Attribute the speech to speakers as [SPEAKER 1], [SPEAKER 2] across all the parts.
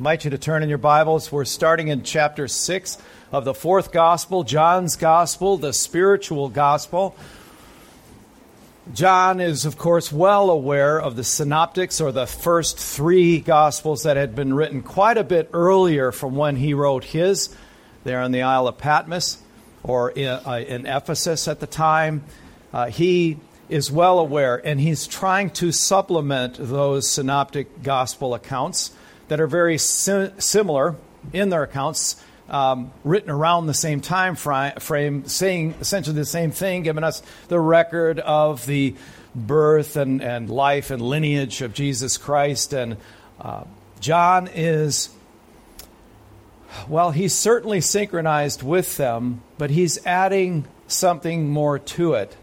[SPEAKER 1] invite you to turn in your Bibles. We're starting in chapter 6 of the fourth gospel, John's gospel, the spiritual gospel. John is, of course, well aware of the synoptics or the first three gospels that had been written quite a bit earlier from when he wrote his there on the Isle of Patmos or in, uh, in Ephesus at the time. Uh, he is well aware, and he's trying to supplement those synoptic gospel accounts that are very si- similar in their accounts, um, written around the same time frame, saying essentially the same thing, giving us the record of the birth and, and life and lineage of Jesus Christ. And uh, John is, well, he's certainly synchronized with them, but he's adding something more to it.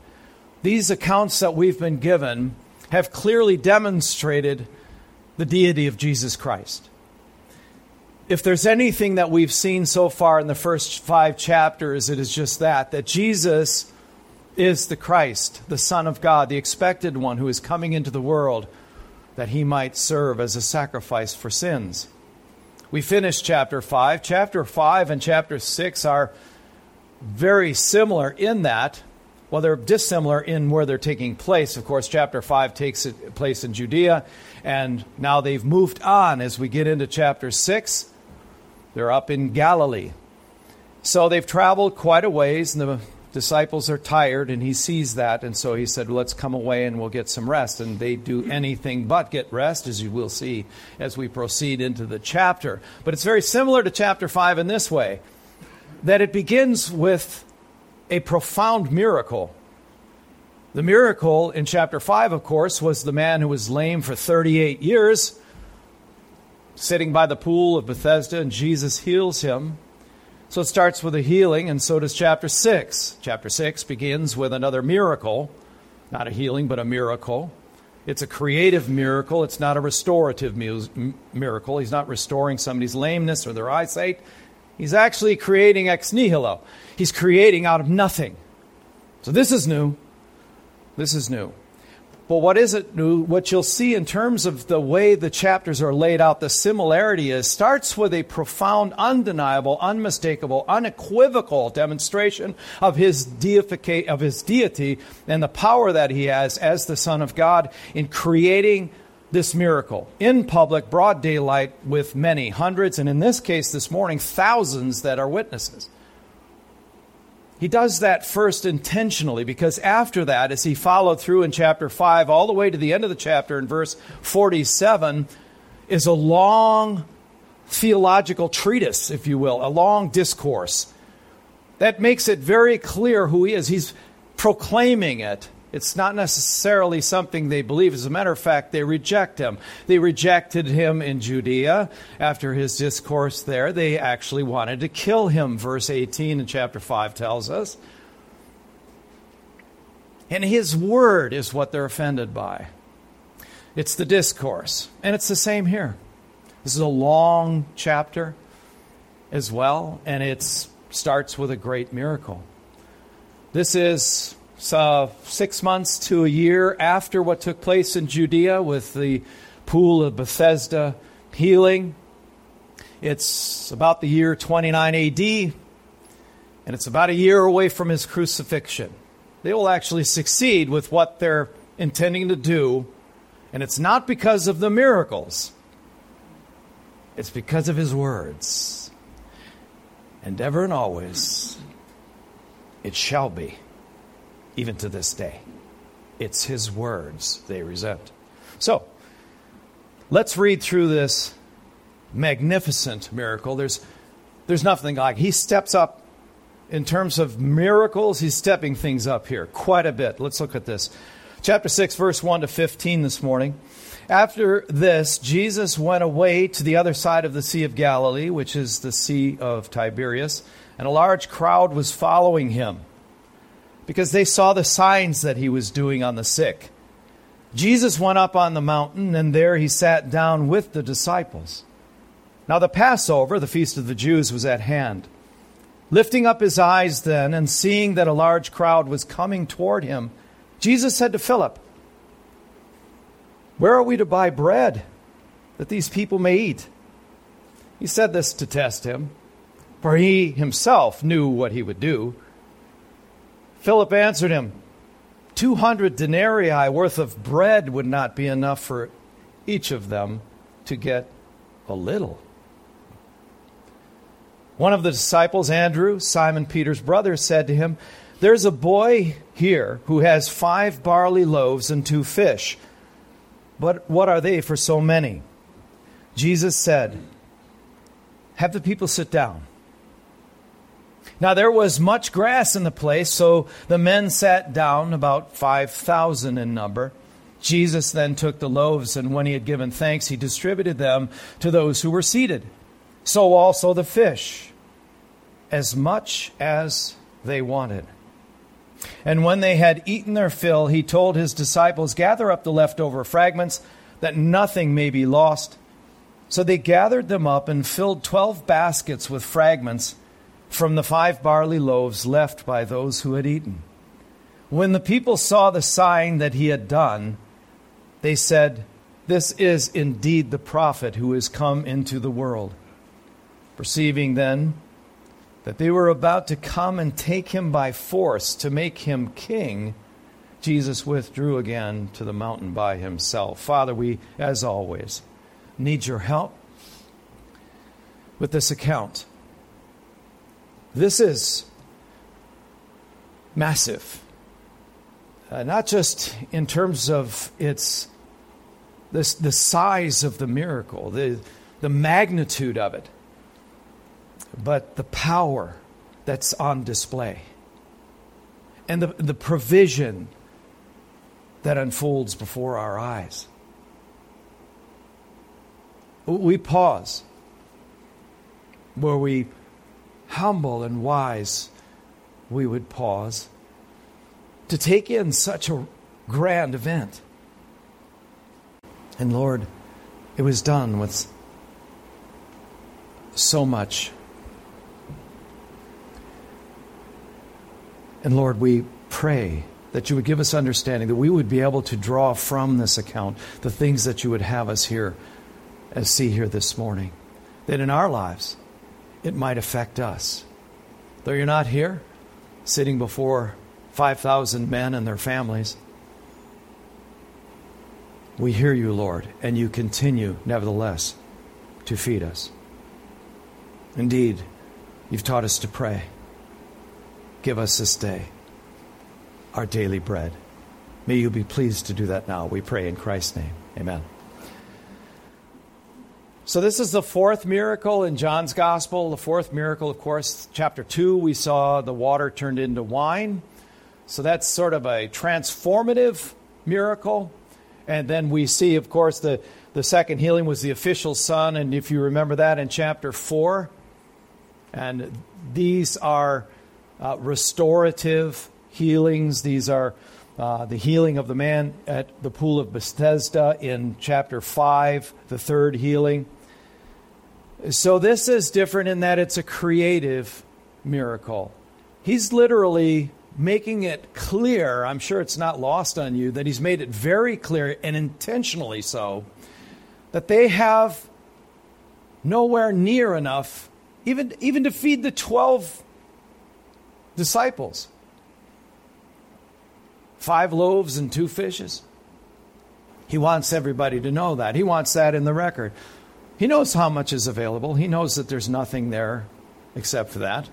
[SPEAKER 1] These accounts that we've been given have clearly demonstrated the deity of Jesus Christ. If there's anything that we've seen so far in the first five chapters, it is just that that Jesus is the Christ, the Son of God, the expected one who is coming into the world that he might serve as a sacrifice for sins. We finished chapter 5. Chapter 5 and chapter 6 are very similar in that well, they're dissimilar in where they're taking place. Of course, chapter 5 takes place in Judea, and now they've moved on as we get into chapter 6. They're up in Galilee. So they've traveled quite a ways, and the disciples are tired, and he sees that, and so he said, Let's come away and we'll get some rest. And they do anything but get rest, as you will see as we proceed into the chapter. But it's very similar to chapter 5 in this way that it begins with a profound miracle. The miracle in chapter 5, of course, was the man who was lame for 38 years, sitting by the pool of Bethesda, and Jesus heals him. So it starts with a healing, and so does chapter 6. Chapter 6 begins with another miracle, not a healing, but a miracle. It's a creative miracle, it's not a restorative mu- miracle. He's not restoring somebody's lameness or their eyesight. He's actually creating ex nihilo. He's creating out of nothing. So this is new. This is new. But what is it new? What you'll see in terms of the way the chapters are laid out, the similarity is starts with a profound, undeniable, unmistakable, unequivocal demonstration of his deifica- of his deity and the power that he has as the Son of God in creating this miracle in public, broad daylight, with many, hundreds, and in this case this morning, thousands that are witnesses. He does that first intentionally because after that, as he followed through in chapter 5 all the way to the end of the chapter in verse 47, is a long theological treatise, if you will, a long discourse that makes it very clear who he is. He's proclaiming it it's not necessarily something they believe. As a matter of fact, they reject him. They rejected him in Judea after his discourse there. They actually wanted to kill him, verse 18 in chapter 5 tells us. And his word is what they're offended by. It's the discourse. And it's the same here. This is a long chapter as well, and it starts with a great miracle. This is so six months to a year after what took place in Judea with the pool of Bethesda healing. It's about the year 29 AD, and it's about a year away from his crucifixion. They will actually succeed with what they're intending to do, and it's not because of the miracles, it's because of his words. And ever and always, it shall be even to this day. It's his words they resent. So, let's read through this magnificent miracle. There's, there's nothing like he steps up in terms of miracles, he's stepping things up here quite a bit. Let's look at this. Chapter 6, verse 1 to 15 this morning. After this, Jesus went away to the other side of the Sea of Galilee, which is the Sea of Tiberias, and a large crowd was following him because they saw the signs that he was doing on the sick. Jesus went up on the mountain, and there he sat down with the disciples. Now, the Passover, the feast of the Jews, was at hand. Lifting up his eyes then, and seeing that a large crowd was coming toward him, Jesus said to Philip, Where are we to buy bread that these people may eat? He said this to test him, for he himself knew what he would do. Philip answered him, Two hundred denarii worth of bread would not be enough for each of them to get a little. One of the disciples, Andrew, Simon Peter's brother, said to him, There's a boy here who has five barley loaves and two fish. But what are they for so many? Jesus said, Have the people sit down. Now there was much grass in the place, so the men sat down, about 5,000 in number. Jesus then took the loaves, and when he had given thanks, he distributed them to those who were seated. So also the fish, as much as they wanted. And when they had eaten their fill, he told his disciples, Gather up the leftover fragments, that nothing may be lost. So they gathered them up and filled twelve baskets with fragments from the five barley loaves left by those who had eaten. When the people saw the sign that he had done, they said, This is indeed the prophet who is come into the world. Perceiving then that they were about to come and take him by force to make him king, Jesus withdrew again to the mountain by himself. Father, we, as always, need your help with this account. This is massive. Uh, not just in terms of its this, the size of the miracle, the, the magnitude of it, but the power that's on display and the, the provision that unfolds before our eyes. We pause where we humble and wise, we would pause to take in such a grand event. And Lord, it was done with so much. And Lord, we pray that you would give us understanding, that we would be able to draw from this account the things that you would have us here as uh, see here this morning. That in our lives, it might affect us. Though you're not here, sitting before 5,000 men and their families, we hear you, Lord, and you continue, nevertheless, to feed us. Indeed, you've taught us to pray. Give us this day our daily bread. May you be pleased to do that now. We pray in Christ's name. Amen. So, this is the fourth miracle in John's Gospel. The fourth miracle, of course, chapter 2, we saw the water turned into wine. So, that's sort of a transformative miracle. And then we see, of course, the, the second healing was the official son. And if you remember that in chapter 4, and these are uh, restorative healings. These are uh, the healing of the man at the pool of Bethesda in chapter 5, the third healing. So this is different in that it's a creative miracle. He's literally making it clear, I'm sure it's not lost on you, that he's made it very clear and intentionally so, that they have nowhere near enough even, even to feed the 12 disciples. Five loaves and two fishes. He wants everybody to know that. He wants that in the record. He knows how much is available. He knows that there's nothing there except for that.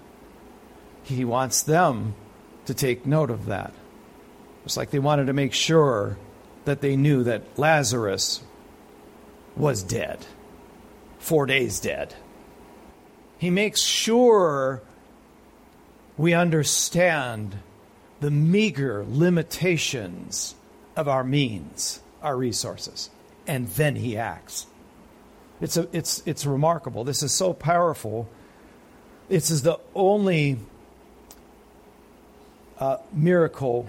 [SPEAKER 1] He wants them to take note of that. It's like they wanted to make sure that they knew that Lazarus was dead, four days dead. He makes sure we understand the meager limitations of our means, our resources, and then he acts. It's, a, it's, it's remarkable. This is so powerful. This is the only uh, miracle,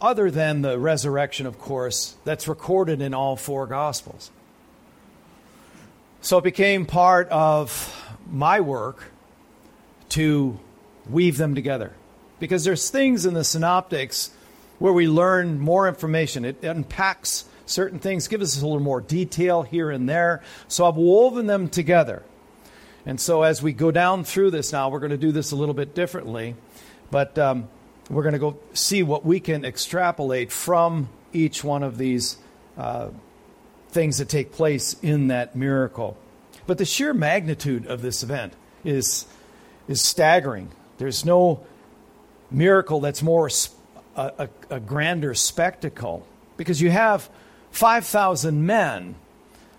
[SPEAKER 1] other than the resurrection, of course, that's recorded in all four Gospels. So it became part of my work to weave them together. Because there's things in the synoptics where we learn more information. It unpacks certain things, give us a little more detail here and there. So I've woven them together. And so, as we go down through this now, we're going to do this a little bit differently, but um, we're going to go see what we can extrapolate from each one of these uh, things that take place in that miracle. But the sheer magnitude of this event is, is staggering. There's no miracle that's more a, a, a grander spectacle because you have 5,000 men.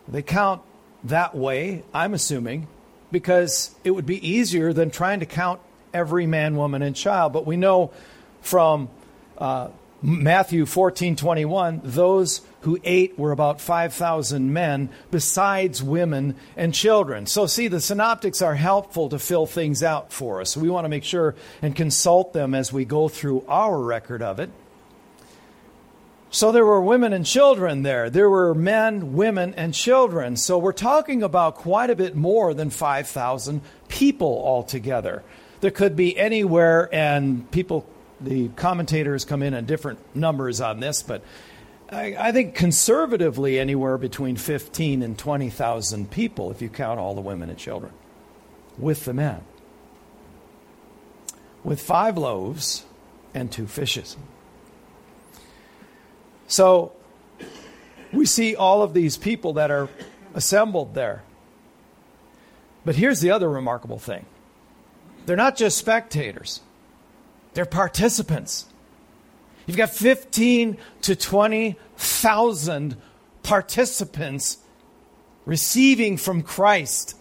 [SPEAKER 1] They count that way, I'm assuming, because it would be easier than trying to count every man, woman, and child. But we know from uh, Matthew 14 21, those who ate were about 5,000 men, besides women and children. So, see, the synoptics are helpful to fill things out for us. We want to make sure and consult them as we go through our record of it. So, there were women and children there. There were men, women, and children. So, we're talking about quite a bit more than 5,000 people altogether. There could be anywhere, and people, the commentators come in at different numbers on this, but I, I think conservatively anywhere between 15 and 20,000 people if you count all the women and children with the men. With five loaves and two fishes. So we see all of these people that are assembled there. But here's the other remarkable thing they're not just spectators, they're participants. You've got 15 to 20,000 participants receiving from Christ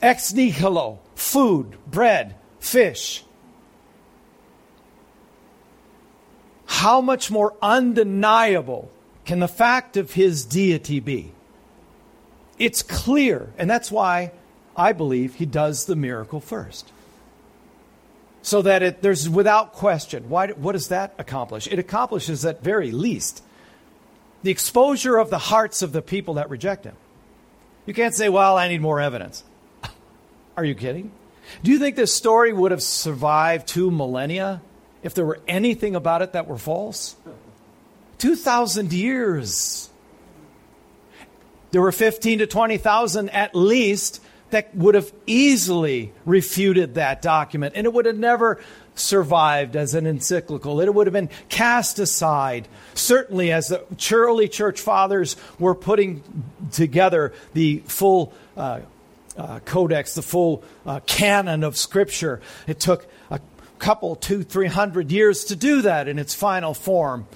[SPEAKER 1] ex nihilo, food, bread, fish. How much more undeniable can the fact of his deity be? It's clear, and that's why I believe he does the miracle first so that it, there's without question. Why, what does that accomplish? It accomplishes at very least the exposure of the hearts of the people that reject him. You can't say, well, I need more evidence. Are you kidding? Do you think this story would have survived two millennia if there were anything about it that were false? 2,000 years. There were 15 to 20,000 at least that would have easily refuted that document, and it would have never survived as an encyclical. It would have been cast aside. Certainly, as the early church fathers were putting together the full uh, uh, codex, the full uh, canon of Scripture, it took a couple, two, three hundred years to do that in its final form.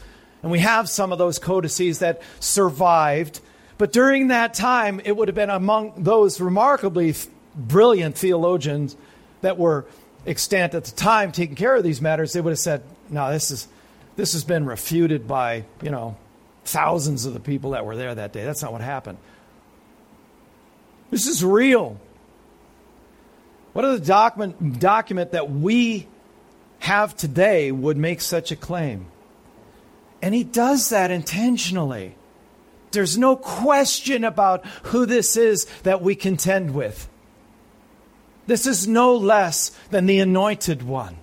[SPEAKER 1] And we have some of those codices that survived but during that time, it would have been among those remarkably brilliant theologians that were extant at the time taking care of these matters. They would have said, no, this, is, this has been refuted by, you know, thousands of the people that were there that day. That's not what happened. This is real. What other document, document that we have today would make such a claim? And he does that intentionally. There's no question about who this is that we contend with. This is no less than the anointed one,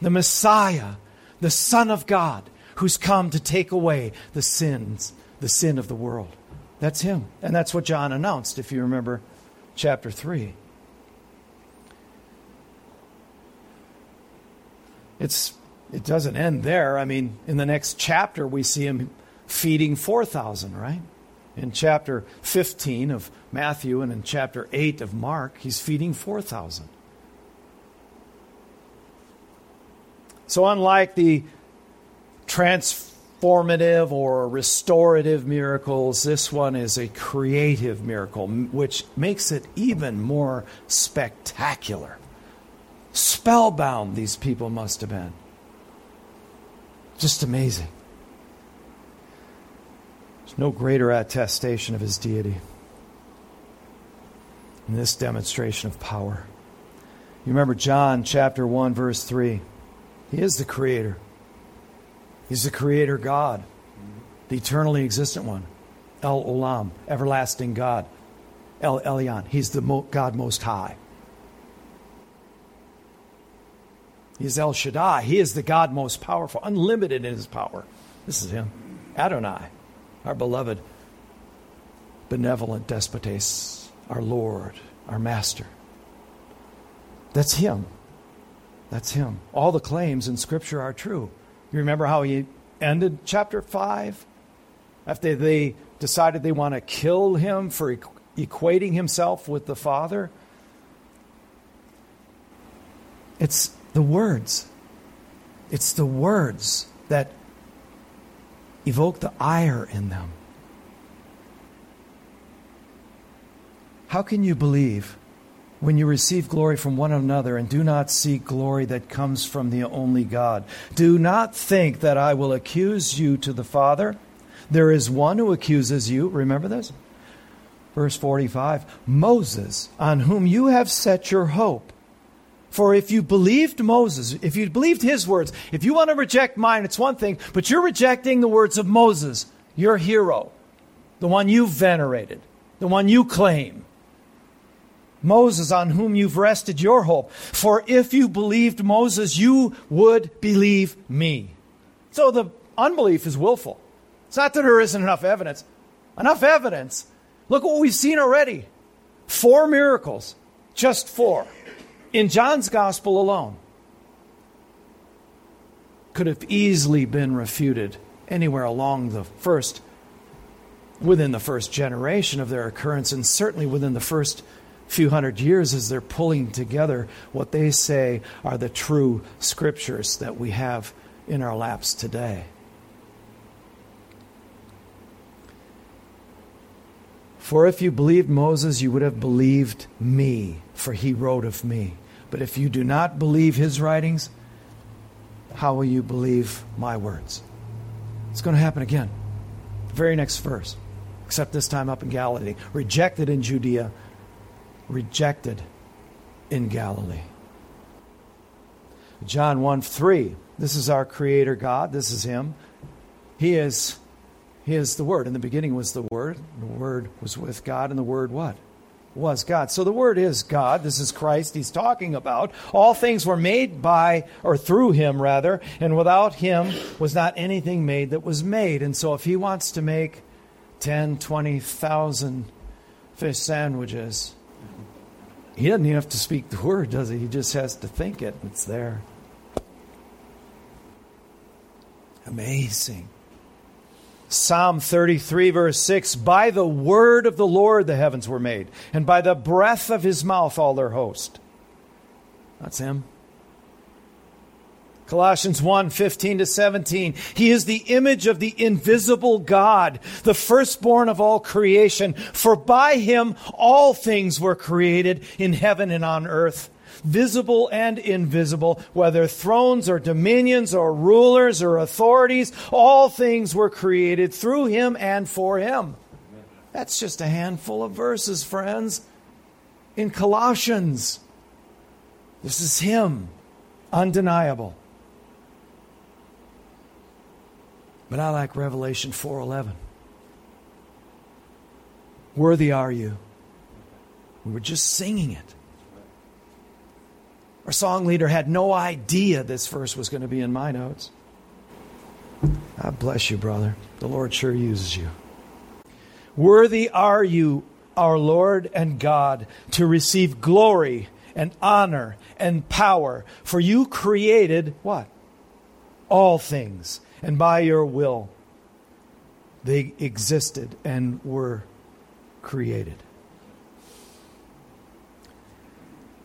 [SPEAKER 1] the Messiah, the Son of God, who's come to take away the sins, the sin of the world. That's him. And that's what John announced, if you remember chapter 3. It's, it doesn't end there. I mean, in the next chapter, we see him feeding 4,000, right? In chapter 15 of Matthew and in chapter 8 of Mark, he's feeding 4,000. So, unlike the transformative or restorative miracles, this one is a creative miracle, which makes it even more spectacular. Spellbound, these people must have been. Just amazing. There's no greater attestation of his deity than this demonstration of power. You remember John chapter 1, verse 3. He is the creator. He's the creator God, the eternally existent one. El Olam, everlasting God. El Elyon, he's the God most high. He's El Shaddai. He is the God most powerful, unlimited in his power. This is him. Adonai our beloved benevolent despotes, our Lord our master. That's him. That's him. All the claims in Scripture are true. You remember how he ended chapter 5? After they decided they want to kill him for equating himself with the Father? It's the words. It's the words that evoke the ire in them. How can you believe when you receive glory from one another and do not seek glory that comes from the only God? Do not think that I will accuse you to the Father. There is one who accuses you. Remember this? Verse 45 Moses, on whom you have set your hope. For if you believed Moses, if you believed his words, if you want to reject mine, it's one thing, but you're rejecting the words of Moses, your hero, the one you venerated, the one you claim. Moses, on whom you've rested your hope. For if you believed Moses, you would believe me. So the unbelief is willful. It's not that there isn't enough evidence. Enough evidence. Look what we've seen already. Four miracles. Just four in John's gospel alone could have easily been refuted anywhere along the first within the first generation of their occurrence and certainly within the first few hundred years as they're pulling together what they say are the true scriptures that we have in our laps today For if you believed Moses, you would have believed me, for he wrote of me. But if you do not believe his writings, how will you believe my words? It's going to happen again. The very next verse, except this time up in Galilee. Rejected in Judea, rejected in Galilee. John 1 3. This is our Creator God. This is Him. He is, he is the Word. In the beginning was the Word. The Word was with God, and the Word what? Was God. So the Word is God. This is Christ he's talking about. All things were made by, or through him rather, and without him was not anything made that was made. And so if he wants to make 10, 20,000 fish sandwiches, he doesn't even have to speak the Word, does he? He just has to think it. It's there. Amazing. Psalm 33, verse 6 By the word of the Lord the heavens were made, and by the breath of his mouth all their host. That's him. Colossians 1 15 to 17. He is the image of the invisible God, the firstborn of all creation. For by him all things were created in heaven and on earth visible and invisible, whether thrones or dominions or rulers or authorities, all things were created through him and for him. That's just a handful of verses, friends. In Colossians, this is him, undeniable. But I like Revelation 4:11. Worthy are you. We were just singing it. Our song leader had no idea this verse was going to be in my notes. God bless you, brother. The Lord sure uses you. Worthy are you, our Lord and God, to receive glory and honor and power, for you created what? All things, and by your will they existed and were created.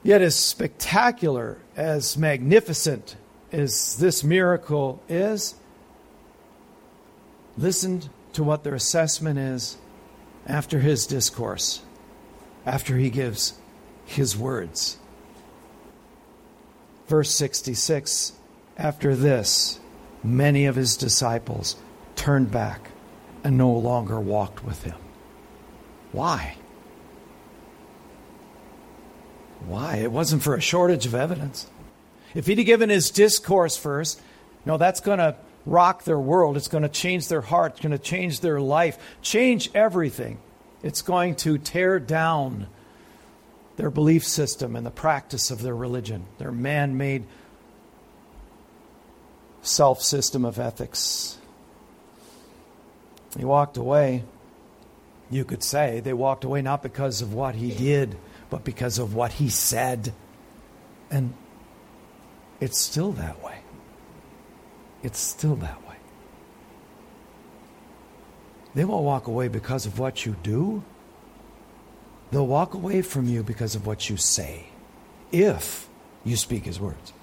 [SPEAKER 1] Yet, as spectacular, as magnificent as this miracle is, listen to what their assessment is after his discourse, after he gives his words. Verse 66 After this, many of his disciples turned back and no longer walked with him. Why? Why? It wasn't for a shortage of evidence. If he'd have given his discourse first, no, that's going to rock their world. It's going to change their heart. It's going to change their life, change everything. It's going to tear down their belief system and the practice of their religion, their man made self system of ethics. He walked away. You could say they walked away not because of what he did but because of what he said. And it's still that way. It's still that way. They won't walk away because of what you do. They'll walk away from you because of what you say, if you speak His words.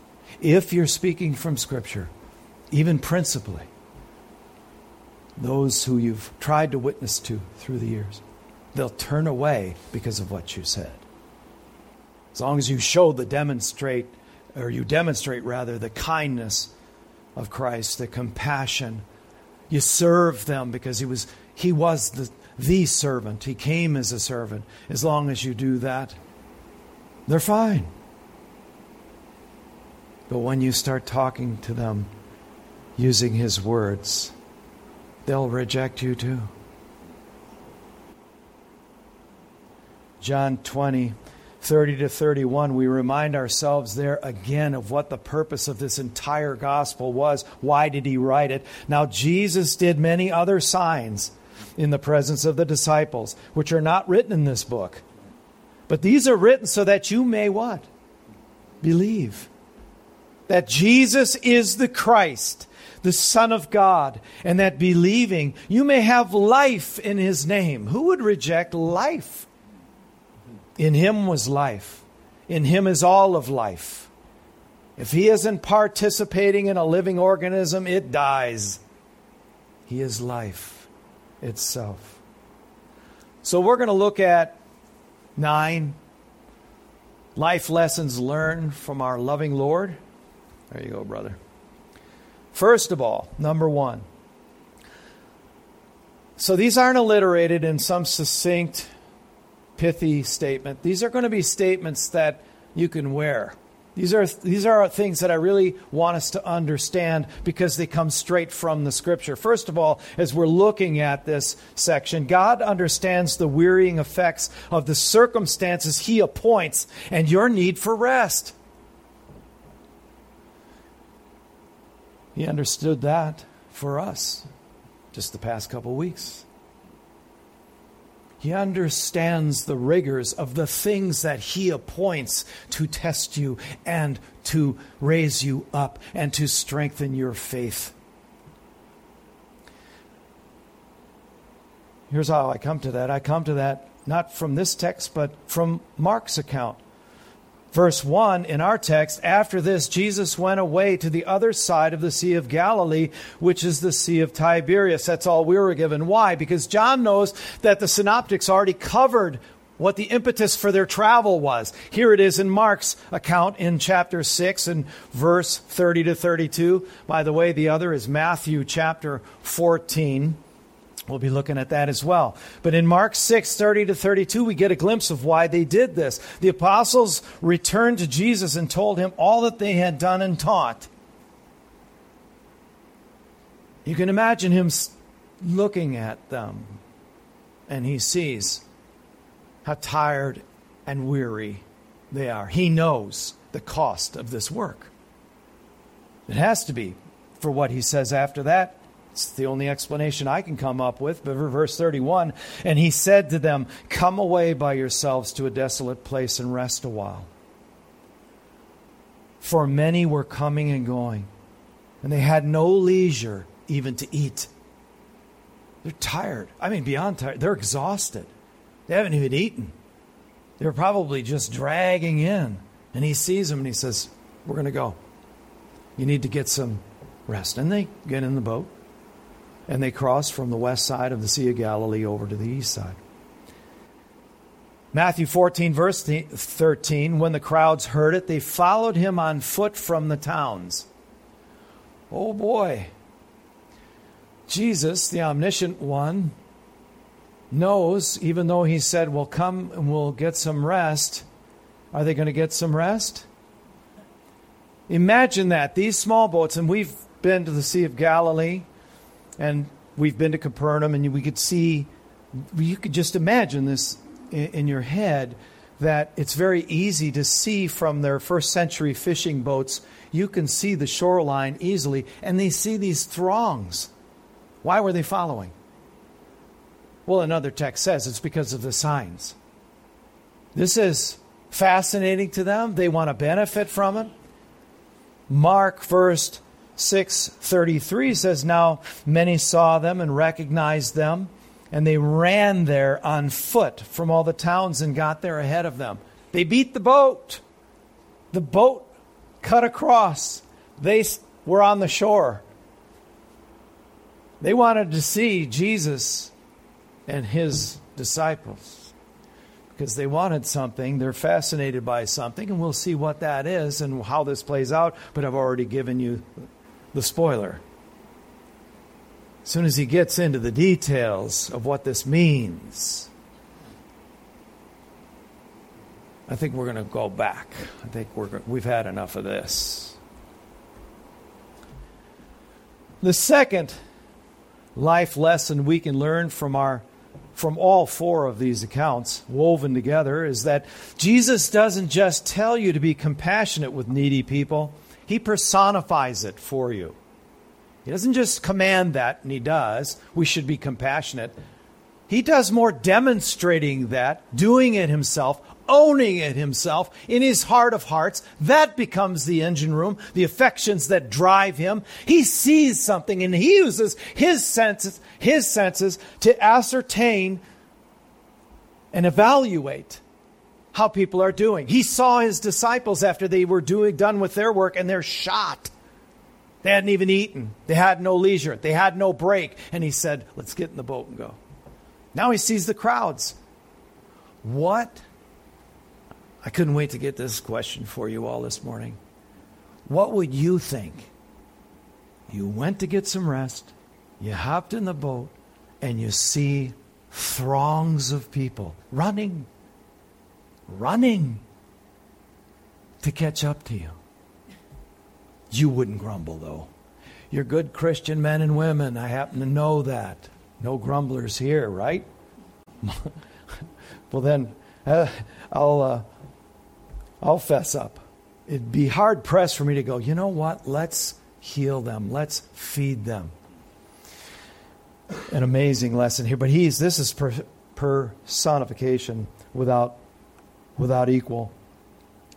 [SPEAKER 1] If you're speaking from Scripture, even principally, those who you've tried to witness to through the years, they'll turn away because of what you said. As long as you show the demonstrate, or you demonstrate rather, the kindness of Christ, the compassion, you serve them because he was he was the, the servant. He came as a servant. As long as you do that, they're fine. But when you start talking to them using his words, they'll reject you too. John 20, 30 to 31, we remind ourselves there again of what the purpose of this entire gospel was. Why did he write it? Now, Jesus did many other signs in the presence of the disciples, which are not written in this book. But these are written so that you may what? Believe. That Jesus is the Christ, the Son of God, and that believing you may have life in his name. Who would reject life? In him was life. In him is all of life. If he isn't participating in a living organism, it dies. He is life itself. So we're going to look at nine life lessons learned from our loving Lord. There you go, brother. First of all, number one. So these aren't alliterated in some succinct pithy statement. These are going to be statements that you can wear. These are, these are things that I really want us to understand because they come straight from the scripture. First of all, as we're looking at this section, God understands the wearying effects of the circumstances He appoints and your need for rest. He understood that for us just the past couple weeks. He understands the rigors of the things that He appoints to test you and to raise you up and to strengthen your faith. Here's how I come to that. I come to that not from this text, but from Mark's account. Verse 1 in our text, after this, Jesus went away to the other side of the Sea of Galilee, which is the Sea of Tiberias. That's all we were given. Why? Because John knows that the synoptics already covered what the impetus for their travel was. Here it is in Mark's account in chapter 6 and verse 30 to 32. By the way, the other is Matthew chapter 14. We'll be looking at that as well. But in Mark 6, 30 to 32, we get a glimpse of why they did this. The apostles returned to Jesus and told him all that they had done and taught. You can imagine him looking at them, and he sees how tired and weary they are. He knows the cost of this work. It has to be for what he says after that. It's the only explanation I can come up with. But verse 31 And he said to them, Come away by yourselves to a desolate place and rest a while. For many were coming and going, and they had no leisure even to eat. They're tired. I mean, beyond tired. They're exhausted. They haven't even eaten. They're probably just dragging in. And he sees them and he says, We're going to go. You need to get some rest. And they get in the boat and they crossed from the west side of the Sea of Galilee over to the east side. Matthew 14, verse 13, when the crowds heard it, they followed him on foot from the towns. Oh boy. Jesus, the omniscient one, knows, even though he said, Well, come and we'll get some rest, are they going to get some rest? Imagine that. These small boats, and we've been to the Sea of Galilee, and we've been to Capernaum, and we could see, you could just imagine this in, in your head that it's very easy to see from their first century fishing boats. You can see the shoreline easily, and they see these throngs. Why were they following? Well, another text says it's because of the signs. This is fascinating to them. They want to benefit from it. Mark first 6:33 says now many saw them and recognized them and they ran there on foot from all the towns and got there ahead of them. They beat the boat. The boat cut across. They were on the shore. They wanted to see Jesus and his disciples because they wanted something. They're fascinated by something, and we'll see what that is and how this plays out. But I've already given you the spoiler. As soon as he gets into the details of what this means, I think we're going to go back. I think we're, we've had enough of this. The second life lesson we can learn from our from all four of these accounts woven together is that Jesus doesn't just tell you to be compassionate with needy people, he personifies it for you. He doesn't just command that, and he does. We should be compassionate. He does more demonstrating that, doing it himself, owning it himself in his heart of hearts. That becomes the engine room, the affections that drive him. He sees something and he uses his senses, his senses to ascertain and evaluate how people are doing. He saw his disciples after they were doing done with their work and they're shot. They hadn't even eaten. They had no leisure. They had no break. And he said, Let's get in the boat and go. Now he sees the crowds. What I couldn't wait to get this question for you all this morning. What would you think? You went to get some rest, you hopped in the boat, and you see throngs of people running, running to catch up to you. You wouldn't grumble, though. You're good Christian men and women. I happen to know that. No grumblers here, right? well, then uh, I'll. Uh, I'll fess up. It'd be hard pressed for me to go, you know what? Let's heal them. Let's feed them. An amazing lesson here. But he's this is per, personification without without equal.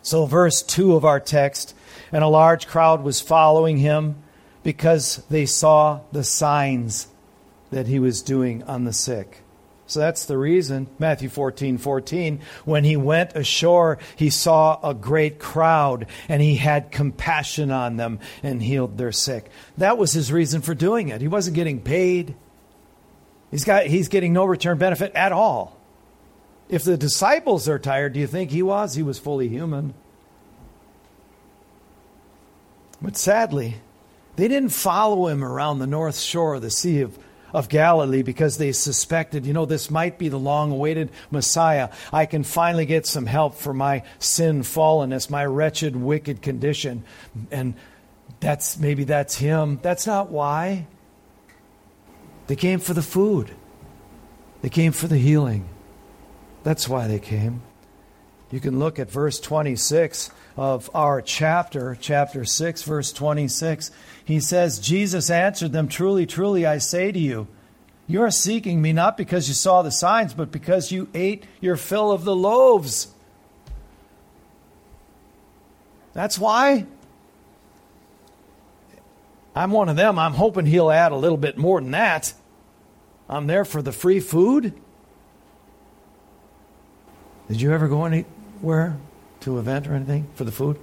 [SPEAKER 1] So verse 2 of our text, and a large crowd was following him because they saw the signs that he was doing on the sick. So that's the reason. Matthew 14, 14. When he went ashore, he saw a great crowd and he had compassion on them and healed their sick. That was his reason for doing it. He wasn't getting paid. He's got he's getting no return benefit at all. If the disciples are tired, do you think he was? He was fully human. But sadly, they didn't follow him around the north shore of the Sea of of Galilee because they suspected, you know, this might be the long awaited Messiah. I can finally get some help for my sin fallenness, my wretched, wicked condition. And that's maybe that's him. That's not why. They came for the food, they came for the healing. That's why they came. You can look at verse 26 of our chapter, chapter 6, verse 26. He says, Jesus answered them, Truly, truly, I say to you, you are seeking me not because you saw the signs, but because you ate your fill of the loaves. That's why. I'm one of them. I'm hoping he'll add a little bit more than that. I'm there for the free food. Did you ever go anywhere to an event or anything for the food?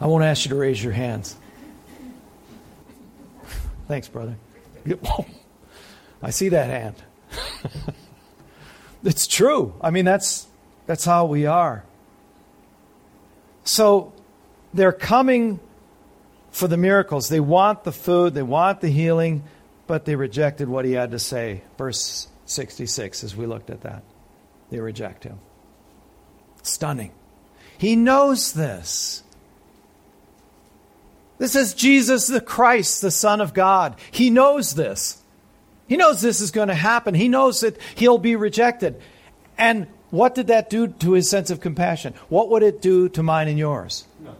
[SPEAKER 1] I won't ask you to raise your hands. Thanks, brother. I see that hand. it's true. I mean, that's, that's how we are. So they're coming for the miracles. They want the food, they want the healing, but they rejected what he had to say. Verse 66, as we looked at that. They reject him. Stunning. He knows this. This is Jesus the Christ, the Son of God. He knows this. He knows this is going to happen. He knows that he'll be rejected. And what did that do to his sense of compassion? What would it do to mine and yours? No.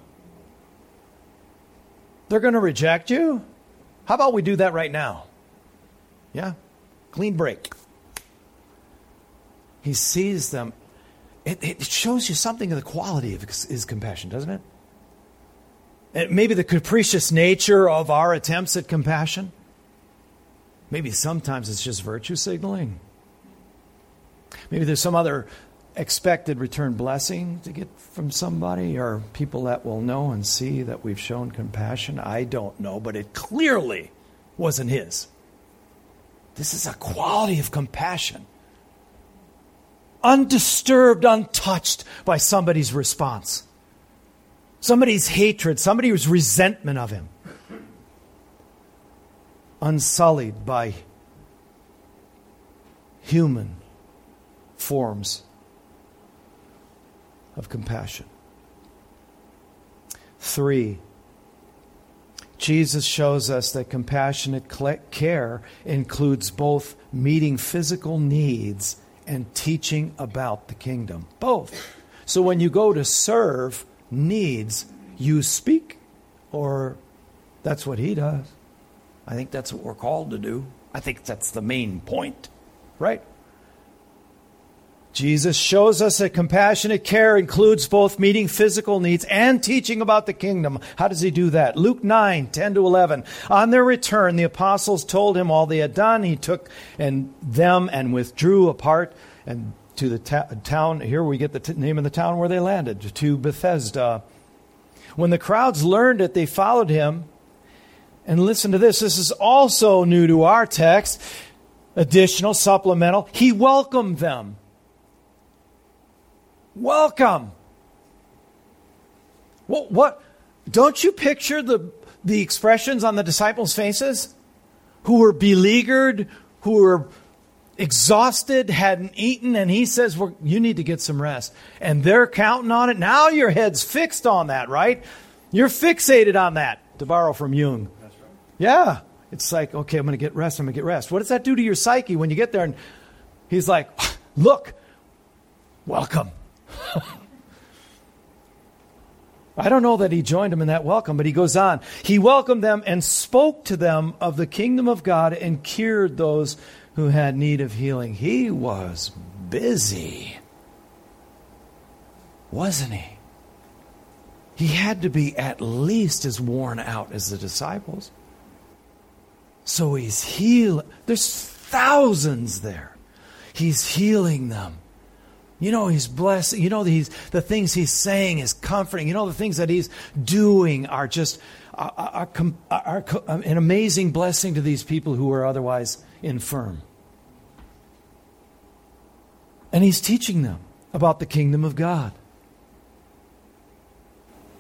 [SPEAKER 1] They're going to reject you? How about we do that right now? Yeah? Clean break. He sees them it, it shows you something of the quality of his compassion, doesn't it? And maybe the capricious nature of our attempts at compassion. Maybe sometimes it's just virtue signaling. Maybe there's some other expected return blessing to get from somebody or people that will know and see that we've shown compassion. I don't know, but it clearly wasn't his. This is a quality of compassion. Undisturbed, untouched by somebody's response, somebody's hatred, somebody's resentment of him. Unsullied by human forms of compassion. Three, Jesus shows us that compassionate care includes both meeting physical needs and teaching about the kingdom. Both. So when you go to serve needs, you speak, or that's what he does. I think that's what we're called to do. I think that's the main point, right? Jesus shows us that compassionate care includes both meeting physical needs and teaching about the kingdom. How does he do that? Luke 9, 10 to 11. On their return, the apostles told him all they had done. He took and them and withdrew apart and to the ta- town. Here we get the t- name of the town where they landed, to Bethsaida. When the crowds learned it, they followed him. And listen to this. This is also new to our text, additional, supplemental. He welcomed them welcome. What, what? Don't you picture the, the expressions on the disciples' faces? Who were beleaguered, who were exhausted, hadn't eaten, and he says, well, You need to get some rest. And they're counting on it. Now your head's fixed on that, right? You're fixated on that, to borrow from Jung. Right. Yeah. It's like, okay, I'm going to get rest. I'm going to get rest. What does that do to your psyche when you get there? And he's like, Look, welcome. I don't know that he joined them in that welcome, but he goes on. He welcomed them and spoke to them of the kingdom of God and cured those who had need of healing. He was busy, wasn't he? He had to be at least as worn out as the disciples. So he's healing. There's thousands there. He's healing them. You know, he's blessing. You know, he's, the things he's saying is comforting. You know, the things that he's doing are just are, are, are, are um, an amazing blessing to these people who are otherwise infirm. And he's teaching them about the kingdom of God.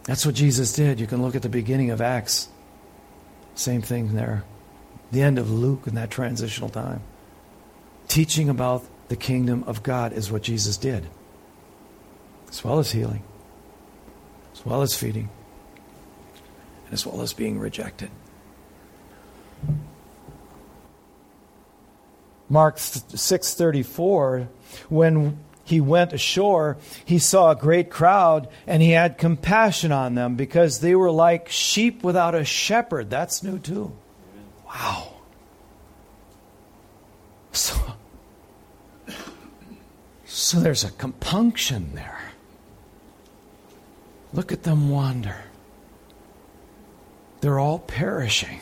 [SPEAKER 1] That's what Jesus did. You can look at the beginning of Acts. Same thing there. The end of Luke in that transitional time. Teaching about the kingdom of God is what Jesus did, as well as healing, as well as feeding, and as well as being rejected. Mark 6:34 when he went ashore he saw a great crowd and he had compassion on them because they were like sheep without a shepherd. That's new too. Wow. So so there's a compunction there. Look at them wander. They're all perishing.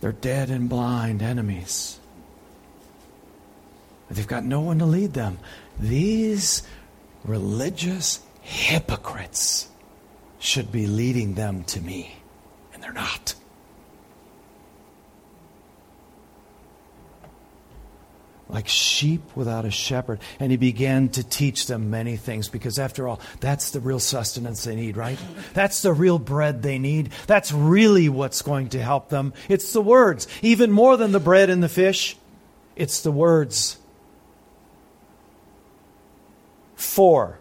[SPEAKER 1] They're dead and blind enemies. They've got no one to lead them. These religious hypocrites should be leading them to me, and they're not. Like sheep without a shepherd. And he began to teach them many things because, after all, that's the real sustenance they need, right? That's the real bread they need. That's really what's going to help them. It's the words. Even more than the bread and the fish, it's the words. Four.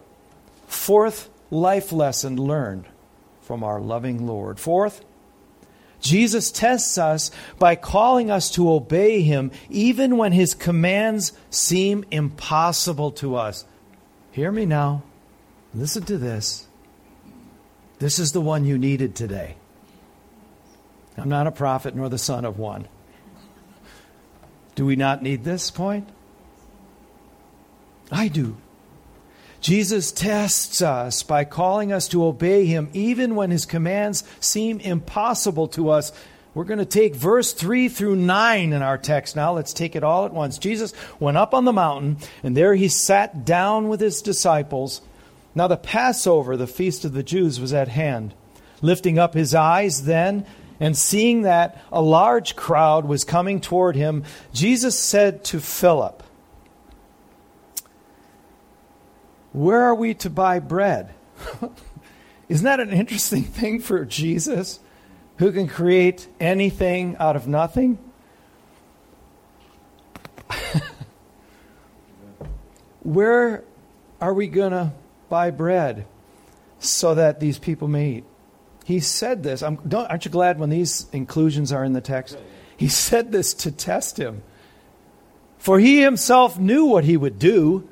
[SPEAKER 1] Fourth life lesson learned from our loving Lord. Fourth, Jesus tests us by calling us to obey him even when his commands seem impossible to us. Hear me now. Listen to this. This is the one you needed today. I'm not a prophet nor the son of one. Do we not need this point? I do. Jesus tests us by calling us to obey him even when his commands seem impossible to us. We're going to take verse 3 through 9 in our text now. Let's take it all at once. Jesus went up on the mountain, and there he sat down with his disciples. Now the Passover, the feast of the Jews, was at hand. Lifting up his eyes then, and seeing that a large crowd was coming toward him, Jesus said to Philip, Where are we to buy bread? Isn't that an interesting thing for Jesus, who can create anything out of nothing? Where are we going to buy bread so that these people may eat? He said this. aren't you glad when these inclusions are in the text? He said this to test him. For he himself knew what he would do.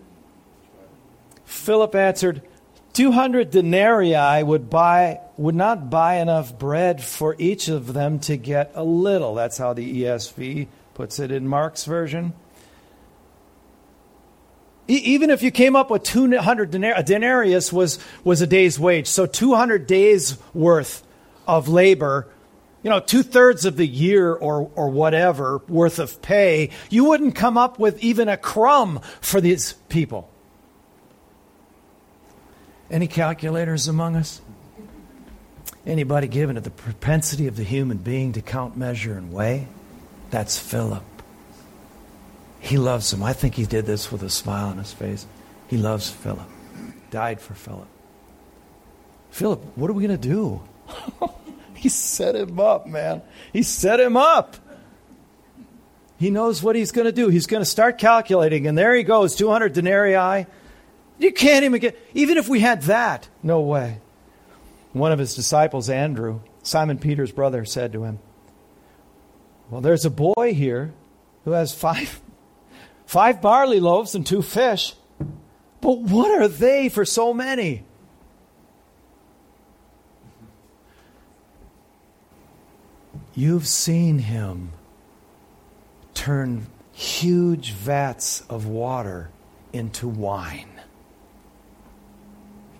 [SPEAKER 1] Philip answered, 200 denarii would buy would not buy enough bread for each of them to get a little. That's how the ESV puts it in Mark's version. even if you came up with 200 denar- a denarius was was a day's wage, so 200 days worth of labor, you know, two thirds of the year or or whatever worth of pay, you wouldn't come up with even a crumb for these people. Any calculators among us? Anybody given to the propensity of the human being to count, measure, and weigh? That's Philip. He loves him. I think he did this with a smile on his face. He loves Philip. Died for Philip. Philip, what are we going to do? he set him up, man. He set him up. He knows what he's going to do. He's going to start calculating, and there he goes 200 denarii. You can't even get, even if we had that, no way. One of his disciples, Andrew, Simon Peter's brother, said to him, Well, there's a boy here who has five, five barley loaves and two fish. But what are they for so many? You've seen him turn huge vats of water into wine.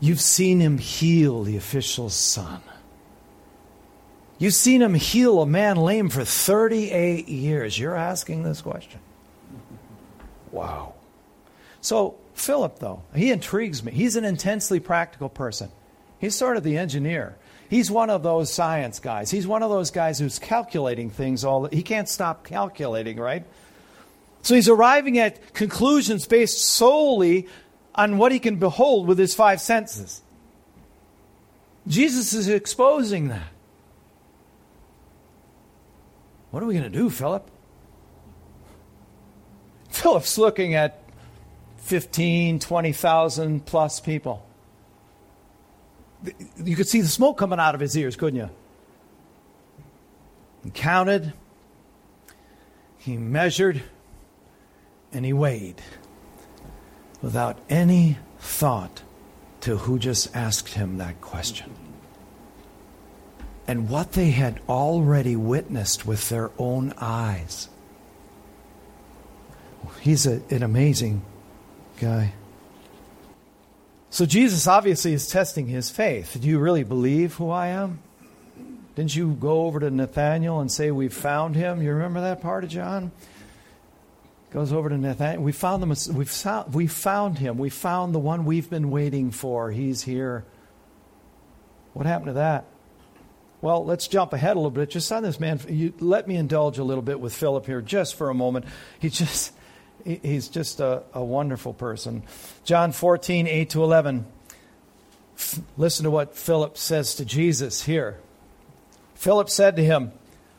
[SPEAKER 1] You've seen him heal the official's son. You've seen him heal a man lame for 38 years. You're asking this question. Wow. So, Philip, though, he intrigues me. He's an intensely practical person. He's sort of the engineer. He's one of those science guys. He's one of those guys who's calculating things all he can't stop calculating, right? So he's arriving at conclusions based solely on what he can behold with his five senses. Jesus is exposing that. What are we going to do, Philip? Philip's looking at 15, 20,000 plus people. You could see the smoke coming out of his ears, couldn't you? He counted, he measured, and he weighed without any thought to who just asked him that question. And what they had already witnessed with their own eyes. He's a, an amazing guy. So Jesus obviously is testing his faith. Do you really believe who I am? Didn't you go over to Nathanael and say, We found him? You remember that part of John? Goes over to Nathanael. We found them. We've found, we found him. We found the one we've been waiting for. He's here. What happened to that? Well, let's jump ahead a little bit. Just on this man, you, let me indulge a little bit with Philip here, just for a moment. He just, he's just a, a wonderful person. John 14, 8 to 11. F- listen to what Philip says to Jesus here. Philip said to him,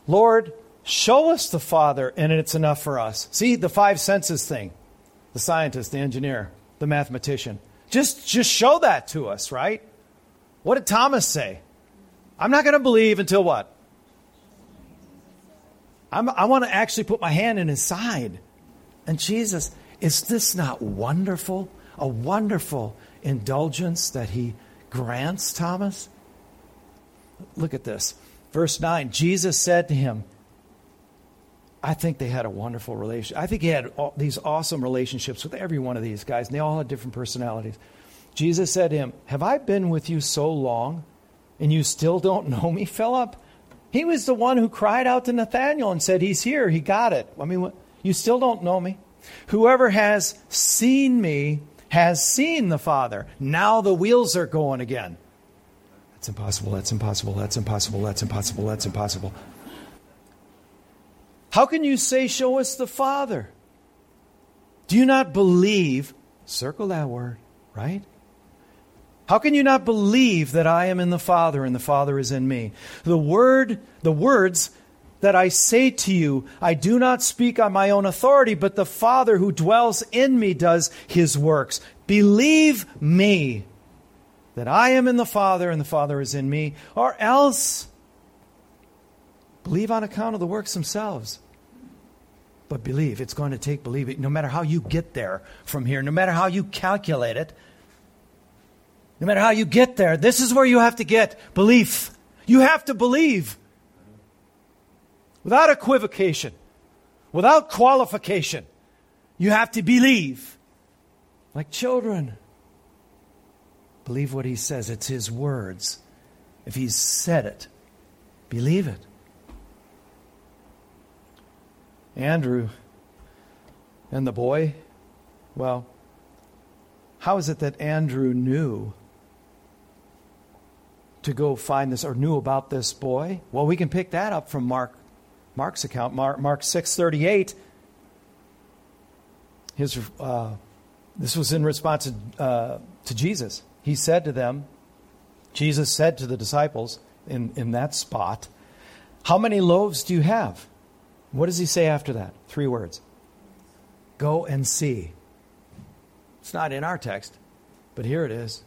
[SPEAKER 1] Lord, Show us the Father, and it's enough for us. See, the five senses thing the scientist, the engineer, the mathematician. Just, just show that to us, right? What did Thomas say? I'm not going to believe until what? I'm, I want to actually put my hand in his side. And Jesus, is this not wonderful? A wonderful indulgence that he grants Thomas? Look at this. Verse 9 Jesus said to him, I think they had a wonderful relationship. I think he had all, these awesome relationships with every one of these guys, and they all had different personalities. Jesus said to him, Have I been with you so long, and you still don't know me, Philip? He was the one who cried out to Nathanael and said, He's here, he got it. I mean, you still don't know me? Whoever has seen me has seen the Father. Now the wheels are going again. That's impossible, that's impossible, that's impossible, that's impossible, that's impossible. How can you say, Show us the Father? Do you not believe? Circle that word, right? How can you not believe that I am in the Father and the Father is in me? The word, the words that I say to you, I do not speak on my own authority, but the Father who dwells in me does his works. Believe me that I am in the Father and the Father is in me, or else believe on account of the works themselves. But believe, it's going to take believing, no matter how you get there from here, no matter how you calculate it, no matter how you get there, this is where you have to get belief. You have to believe without equivocation, without qualification. You have to believe like children. Believe what he says, it's his words. If he's said it, believe it. Andrew and the boy, well, how is it that Andrew knew to go find this or knew about this boy? Well, we can pick that up from Mark Mark's account, Mark, Mark 6:38. His uh, this was in response to, uh, to Jesus. He said to them, Jesus said to the disciples in, in that spot, How many loaves do you have? What does he say after that? Three words Go and see. It's not in our text, but here it is.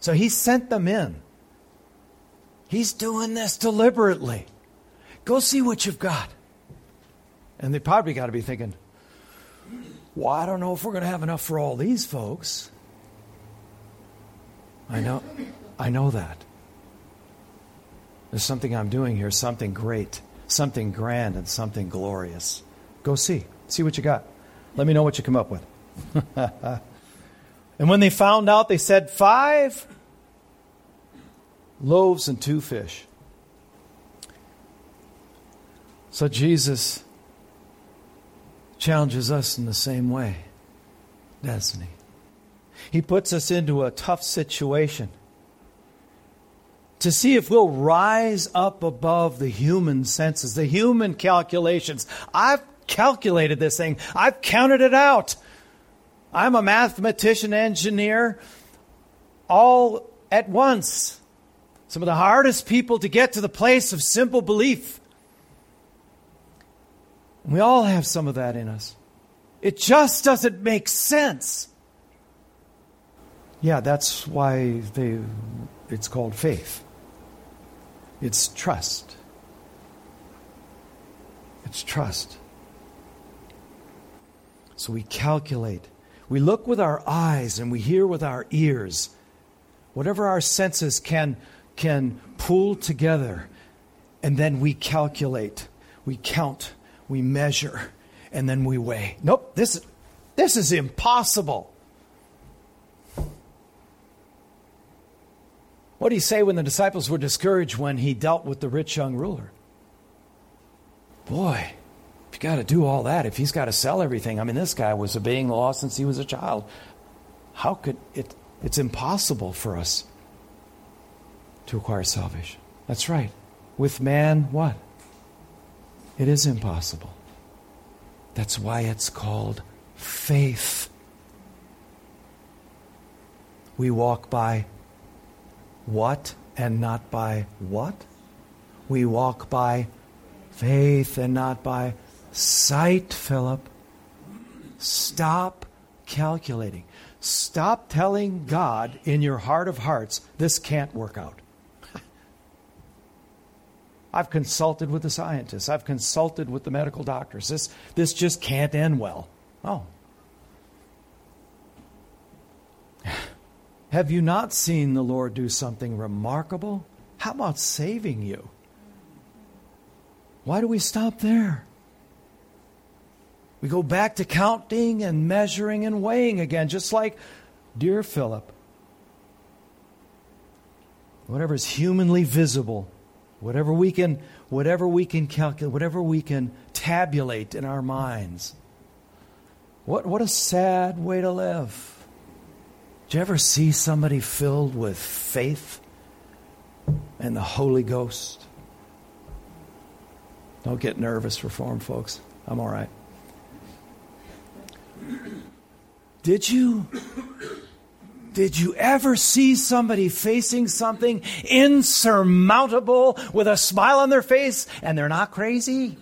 [SPEAKER 1] So he sent them in. He's doing this deliberately. Go see what you've got. And they probably got to be thinking, well, I don't know if we're going to have enough for all these folks. I know, I know that. There's something I'm doing here, something great, something grand, and something glorious. Go see. See what you got. Let me know what you come up with. and when they found out, they said, Five loaves and two fish. So Jesus challenges us in the same way, doesn't he? He puts us into a tough situation to see if we'll rise up above the human senses, the human calculations. I've calculated this thing, I've counted it out. I'm a mathematician, engineer, all at once. Some of the hardest people to get to the place of simple belief. We all have some of that in us. It just doesn't make sense. Yeah, that's why they, it's called faith. It's trust. It's trust. So we calculate. We look with our eyes and we hear with our ears. Whatever our senses can, can pull together. And then we calculate. We count we measure, and then we weigh. Nope, this, this is impossible. What did he say when the disciples were discouraged when he dealt with the rich young ruler? Boy, if you got to do all that, if he's got to sell everything, I mean, this guy was obeying the law since he was a child. How could it? It's impossible for us to acquire salvation. That's right. With man, what? It is impossible. That's why it's called faith. We walk by what and not by what? We walk by faith and not by sight, Philip. Stop calculating. Stop telling God in your heart of hearts, this can't work out. I've consulted with the scientists. I've consulted with the medical doctors. This, this just can't end well. Oh. Have you not seen the Lord do something remarkable? How about saving you? Why do we stop there? We go back to counting and measuring and weighing again, just like dear Philip. Whatever is humanly visible, whatever we can, whatever we can calculate, whatever we can tabulate in our minds. What, what a sad way to live. Do you ever see somebody filled with faith and the Holy Ghost? Don't get nervous, Reformed folks. I'm all right. Did you did you ever see somebody facing something insurmountable with a smile on their face and they're not crazy?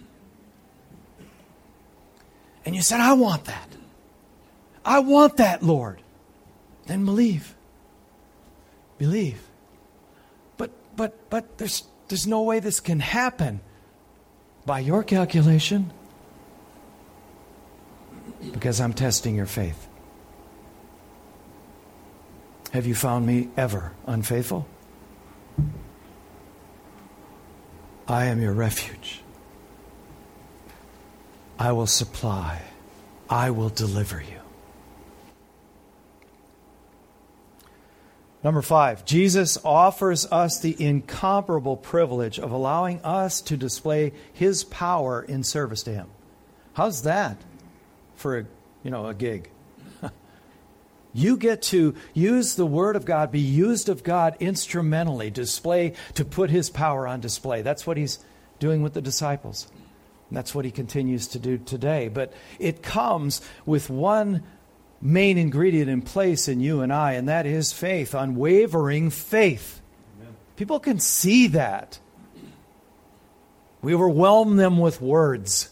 [SPEAKER 1] And you said, I want that. I want that, Lord. Then believe. Believe. But but but there's there's no way this can happen by your calculation because I'm testing your faith. Have you found me ever unfaithful? I am your refuge. I will supply. I will deliver you. Number five, Jesus offers us the incomparable privilege of allowing us to display his power in service to him. How's that for a, you know, a gig? you get to use the word of God, be used of God instrumentally, display to put his power on display. That's what he's doing with the disciples. And that's what he continues to do today. But it comes with one main ingredient in place in you and I, and that is faith, unwavering faith. Amen. People can see that. We overwhelm them with words.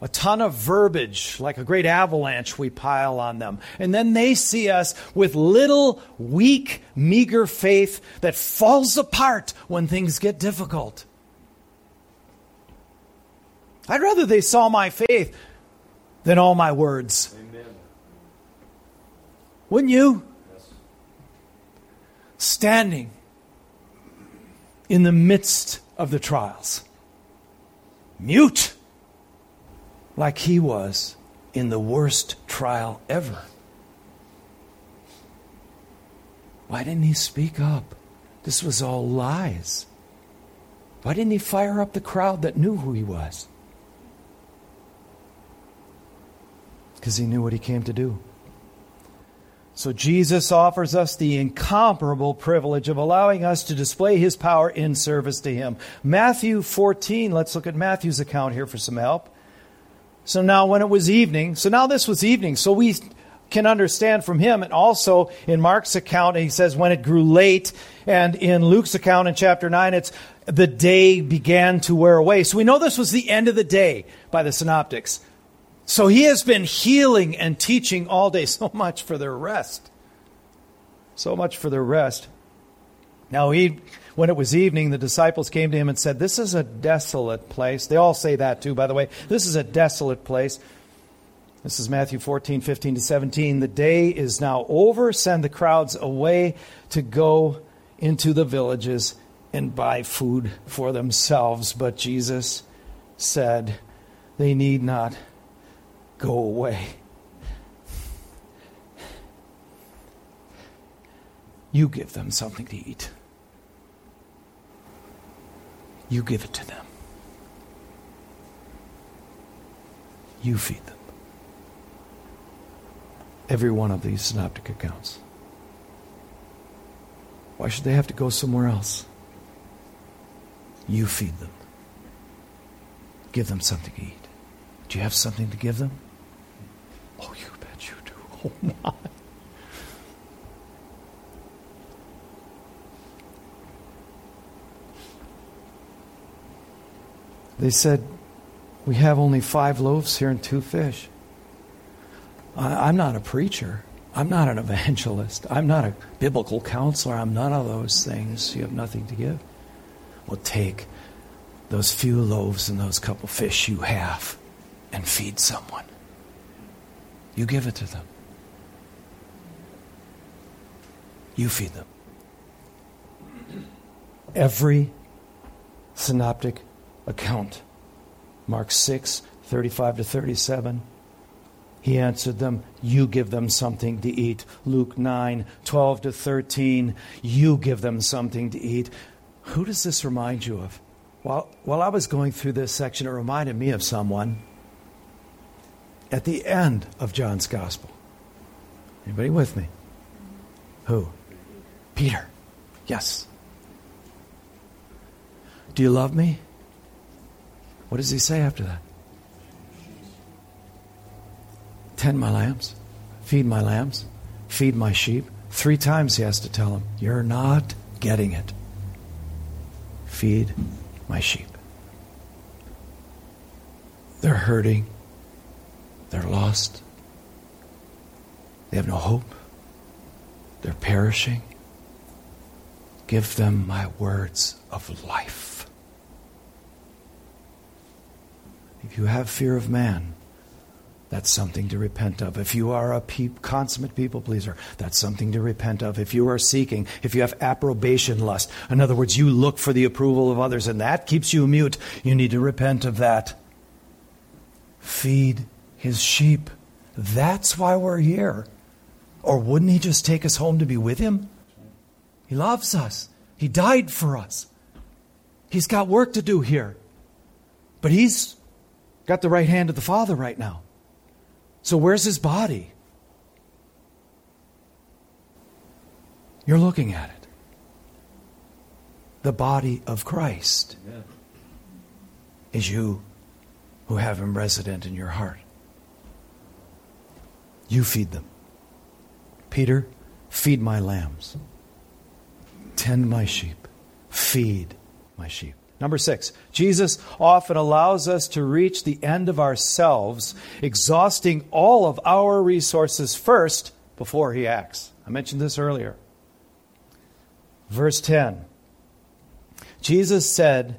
[SPEAKER 1] A ton of verbiage, like a great avalanche, we pile on them. And then they see us with little, weak, meager faith that falls apart when things get difficult. I'd rather they saw my faith than all my words. Wouldn't you? Standing in the midst of the trials, mute like he was in the worst trial ever. Why didn't he speak up? This was all lies. Why didn't he fire up the crowd that knew who he was? Because he knew what he came to do. So Jesus offers us the incomparable privilege of allowing us to display his power in service to him. Matthew 14, let's look at Matthew's account here for some help. So now when it was evening, so now this was evening, so we can understand from him and also in Mark's account he says when it grew late and in Luke's account in chapter 9 it's the day began to wear away. So we know this was the end of the day by the synoptics. So he has been healing and teaching all day. So much for their rest. So much for their rest. Now, he, when it was evening, the disciples came to him and said, This is a desolate place. They all say that too, by the way. This is a desolate place. This is Matthew 14, 15 to 17. The day is now over. Send the crowds away to go into the villages and buy food for themselves. But Jesus said, They need not go away. You give them something to eat. You give it to them. You feed them. Every one of these synoptic accounts. Why should they have to go somewhere else? You feed them. Give them something to eat. Do you have something to give them? Oh, you bet you do. Oh, my. They said, We have only five loaves here and two fish. I, I'm not a preacher. I'm not an evangelist. I'm not a biblical counselor. I'm none of those things. You have nothing to give. Well, take those few loaves and those couple fish you have and feed someone. You give it to them. You feed them. Every synoptic account, Mark 6, 35 to 37. He answered them, You give them something to eat. Luke 9, 12 to 13. You give them something to eat. Who does this remind you of? While, while I was going through this section, it reminded me of someone at the end of John's Gospel. Anybody with me? Who? Peter. Yes. Do you love me? What does he say after that? Tend my lambs, feed my lambs, feed my sheep. Three times he has to tell them, You're not getting it. Feed my sheep. They're hurting. They're lost. They have no hope. They're perishing. Give them my words of life. If you have fear of man, that's something to repent of. If you are a pe- consummate people pleaser, that's something to repent of. If you are seeking, if you have approbation lust, in other words, you look for the approval of others and that keeps you mute, you need to repent of that. Feed his sheep. That's why we're here. Or wouldn't he just take us home to be with him? He loves us. He died for us. He's got work to do here. But he's got the right hand of the Father right now. So where's his body? You're looking at it. The body of Christ is you who have him resident in your heart. You feed them. Peter, feed my lambs. Tend my sheep. Feed my sheep. Number six, Jesus often allows us to reach the end of ourselves, exhausting all of our resources first before he acts. I mentioned this earlier. Verse 10 Jesus said,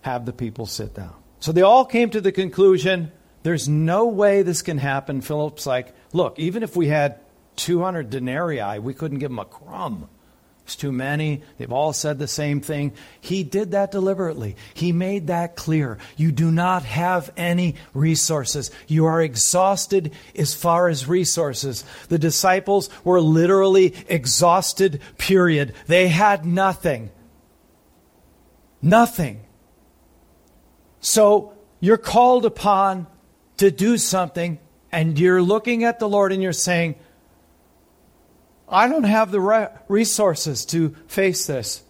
[SPEAKER 1] Have the people sit down. So they all came to the conclusion there's no way this can happen. Philip's like, Look, even if we had 200 denarii, we couldn't give them a crumb. It's too many. They've all said the same thing. He did that deliberately. He made that clear. You do not have any resources. You are exhausted as far as resources. The disciples were literally exhausted, period. They had nothing. Nothing. So you're called upon to do something, and you're looking at the Lord and you're saying, I don't have the re- resources to face this.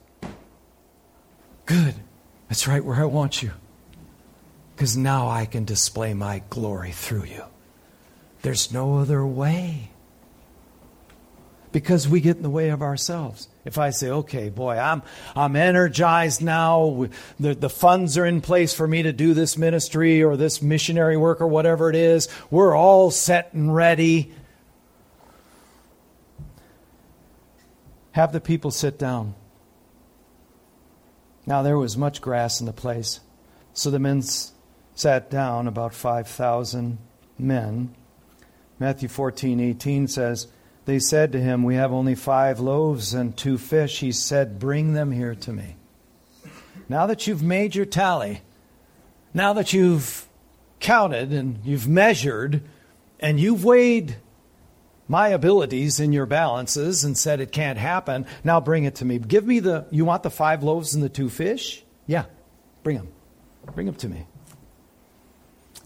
[SPEAKER 1] Good. That's right where I want you. Because now I can display my glory through you. There's no other way. Because we get in the way of ourselves. If I say, okay, boy, I'm, I'm energized now, the, the funds are in place for me to do this ministry or this missionary work or whatever it is, we're all set and ready. Have the people sit down. Now there was much grass in the place. So the men sat down, about 5,000 men. Matthew 14, 18 says, They said to him, We have only five loaves and two fish. He said, Bring them here to me. Now that you've made your tally, now that you've counted and you've measured and you've weighed my abilities in your balances and said it can't happen. Now bring it to me. Give me the, you want the five loaves and the two fish? Yeah, bring them. Bring them to me.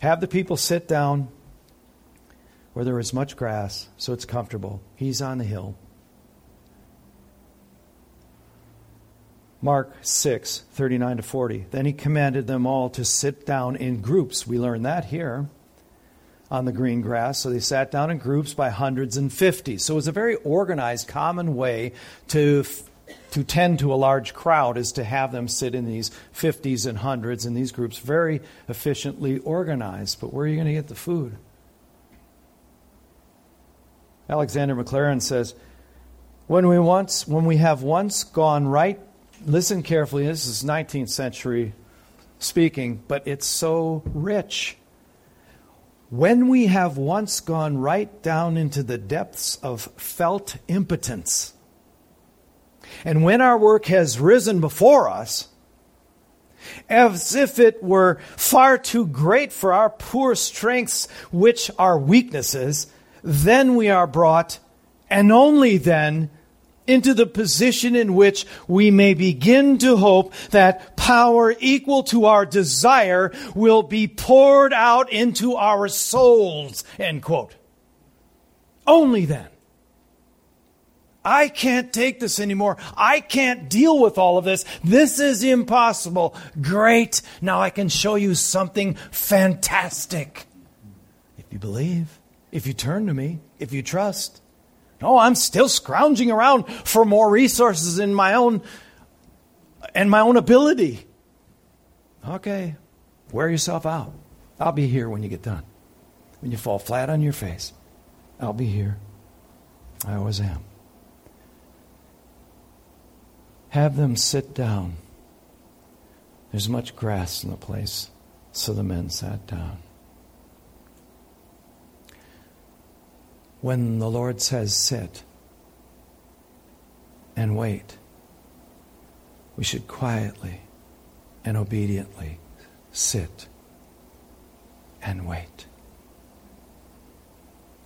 [SPEAKER 1] Have the people sit down where there is much grass so it's comfortable. He's on the hill. Mark 6, 39 to 40. Then he commanded them all to sit down in groups. We learn that here on the green grass. So they sat down in groups by hundreds and fifties. So it was a very organized, common way to to tend to a large crowd is to have them sit in these 50s and hundreds in these groups, very efficiently organized. But where are you going to get the food? Alexander Maclaren says, when we once when we have once gone right listen carefully this is 19th century speaking but it's so rich. When we have once gone right down into the depths of felt impotence, and when our work has risen before us, as if it were far too great for our poor strengths, which are weaknesses, then we are brought, and only then, into the position in which we may begin to hope that power equal to our desire will be poured out into our souls. End quote. Only then. I can't take this anymore. I can't deal with all of this. This is impossible. Great. Now I can show you something fantastic. If you believe, if you turn to me, if you trust. No, I'm still scrounging around for more resources in my own and my own ability. Okay, wear yourself out. I'll be here when you get done. When you fall flat on your face, I'll be here. I always am. Have them sit down. There's much grass in the place, so the men sat down. When the Lord says sit and wait, we should quietly and obediently sit and wait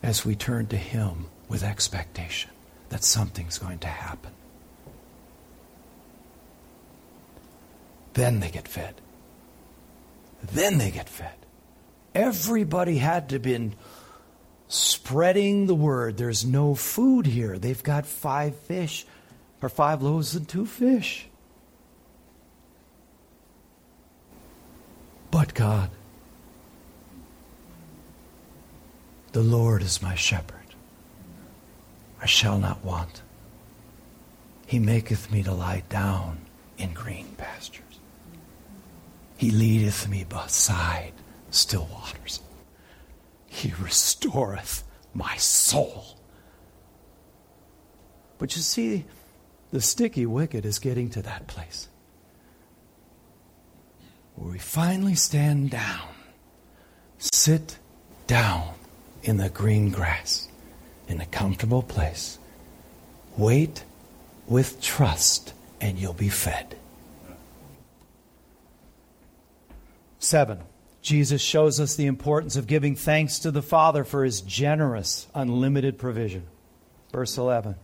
[SPEAKER 1] as we turn to Him with expectation that something's going to happen. Then they get fed. Then they get fed. Everybody had to been spreading the word. There's no food here. They've got five fish, or five loaves and two fish. But God, the Lord is my shepherd. I shall not want. He maketh me to lie down in green pastures. He leadeth me beside still waters. He restoreth my soul. But you see, the sticky wicket is getting to that place where we finally stand down, sit down in the green grass, in a comfortable place, wait with trust, and you'll be fed. Seven, Jesus shows us the importance of giving thanks to the Father for his generous, unlimited provision. Verse 11.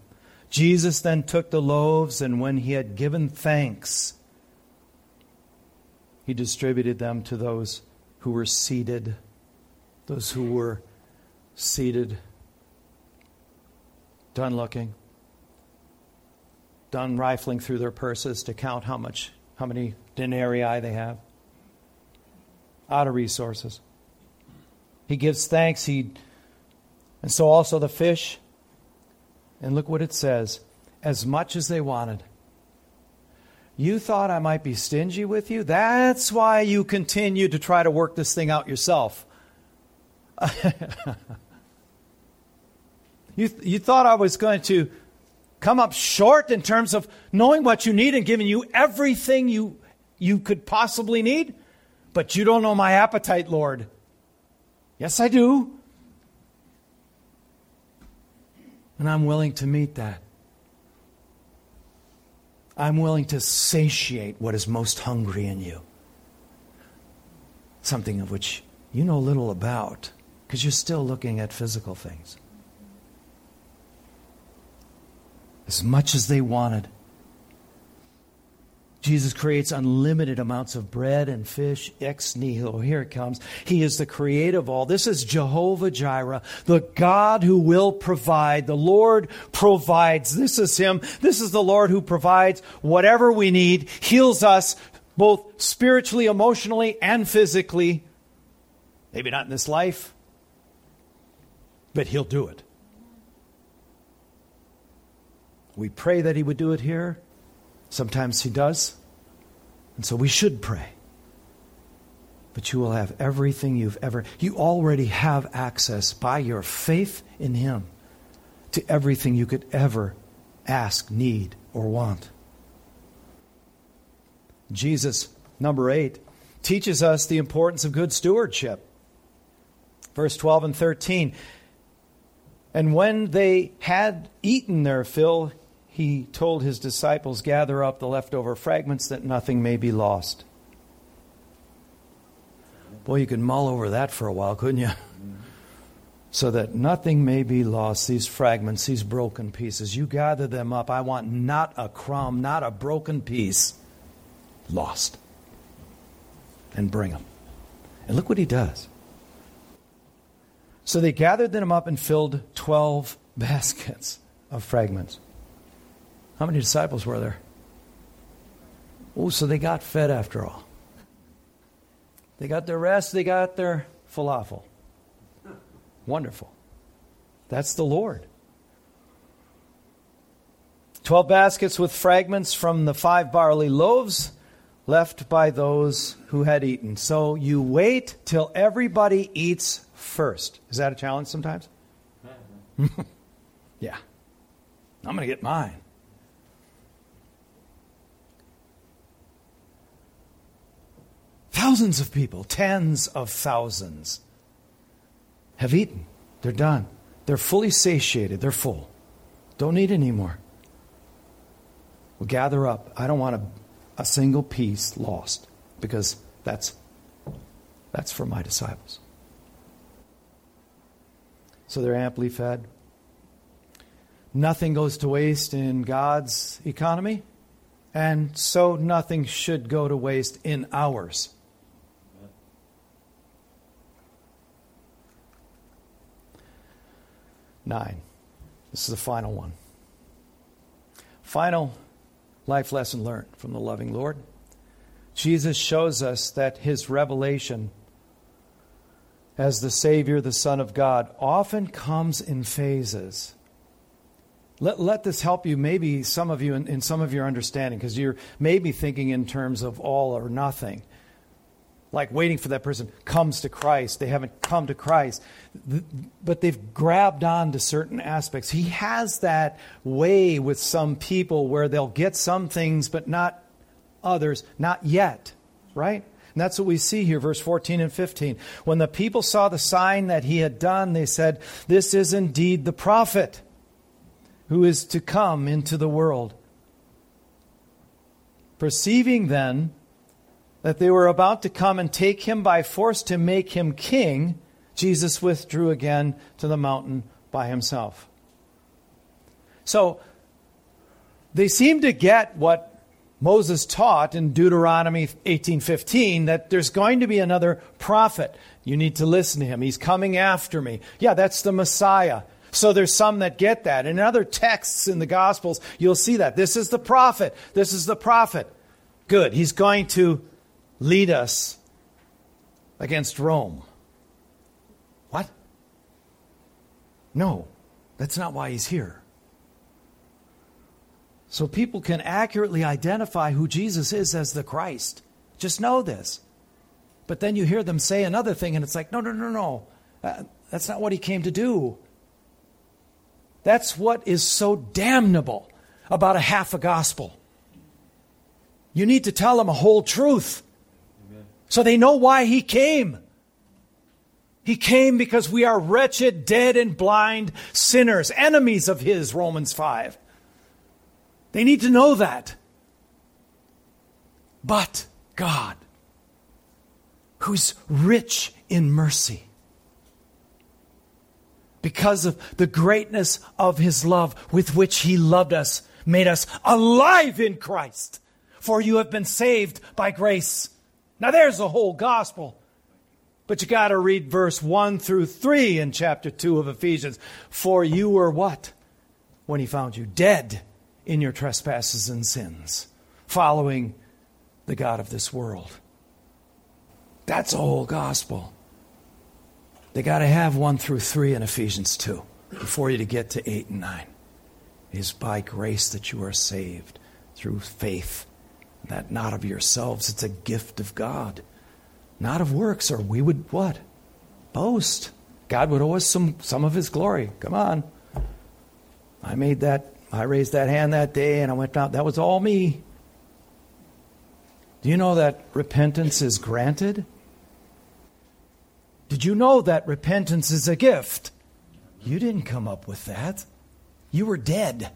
[SPEAKER 1] Jesus then took the loaves, and when he had given thanks, he distributed them to those who were seated. Those who were seated. Done looking. Done rifling through their purses to count how much, how many denarii they have out of resources. He gives thanks. He, and so also the fish. And look what it says as much as they wanted. You thought I might be stingy with you? That's why you continue to try to work this thing out yourself. you, you thought I was going to come up short in terms of knowing what you need and giving you everything you, you could possibly need? But you don't know my appetite, Lord. Yes, I do. And I'm willing to meet that. I'm willing to satiate what is most hungry in you. Something of which you know little about because you're still looking at physical things. As much as they wanted, Jesus creates unlimited amounts of bread and fish ex nihilo. Here it comes. He is the creator of all. This is Jehovah Jireh, the God who will provide. The Lord provides. This is Him. This is the Lord who provides whatever we need, heals us both spiritually, emotionally, and physically. Maybe not in this life, but He'll do it. We pray that He would do it here. Sometimes He does. And so we should pray. But you will have everything you've ever, you already have access by your faith in Him to everything you could ever ask, need, or want. Jesus, number eight, teaches us the importance of good stewardship. Verse 12 and 13. And when they had eaten their fill, he told his disciples, Gather up the leftover fragments that nothing may be lost. Boy, you could mull over that for a while, couldn't you? So that nothing may be lost, these fragments, these broken pieces. You gather them up. I want not a crumb, not a broken piece lost. And bring them. And look what he does. So they gathered them up and filled 12 baskets of fragments. How many disciples were there? Oh, so they got fed after all. They got their rest, they got their falafel. Wonderful. That's the Lord. Twelve baskets with fragments from the five barley loaves left by those who had eaten. So you wait till everybody eats first. Is that a challenge sometimes? yeah. I'm going to get mine. Thousands of people, tens of thousands, have eaten. They're done. They're fully satiated. They're full. Don't need any more. We'll gather up. I don't want a, a single piece lost because that's, that's for my disciples. So they're amply fed. Nothing goes to waste in God's economy, and so nothing should go to waste in ours. Nine. This is the final one. Final life lesson learned from the loving Lord. Jesus shows us that his revelation as the Savior, the Son of God, often comes in phases. Let, let this help you, maybe some of you, in, in some of your understanding, because you're maybe thinking in terms of all or nothing like waiting for that person comes to Christ. They haven't come to Christ, but they've grabbed on to certain aspects. He has that way with some people where they'll get some things, but not others, not yet, right? And that's what we see here, verse 14 and 15. When the people saw the sign that he had done, they said, This is indeed the prophet who is to come into the world. Perceiving then that they were about to come and take him by force to make him king, Jesus withdrew again to the mountain by himself. So they seem to get what Moses taught in Deuteronomy 18:15 that there's going to be another prophet. You need to listen to him. He's coming after me. Yeah, that's the Messiah. So there's some that get that. In other texts in the Gospels, you'll see that. This is the prophet. This is the prophet. Good. He's going to lead us against Rome. What? No, that's not why he's here. So people can accurately identify who Jesus is as the Christ. Just know this. But then you hear them say another thing, and it's like, no, no, no, no. Uh, that's not what he came to do. That's what is so damnable about a half a gospel. You need to tell them a whole truth. So they know why he came. He came because we are wretched, dead, and blind sinners, enemies of his, Romans 5. They need to know that. But God, who's rich in mercy, because of the greatness of his love with which he loved us, made us alive in Christ. For you have been saved by grace now there's the whole gospel. But you got to read verse 1 through 3 in chapter 2 of Ephesians. For you were what? When he found you dead in your trespasses and sins, following the God of this world. That's the whole gospel. They got to have 1 through 3 in Ephesians 2 before you to get to 8 and 9. It is by grace that you are saved through faith that not of yourselves, it's a gift of God, not of works, or we would what? Boast. God would owe us some, some of his glory. Come on. I made that, I raised that hand that day and I went down. That was all me. Do you know that repentance is granted? Did you know that repentance is a gift? You didn't come up with that. You were dead.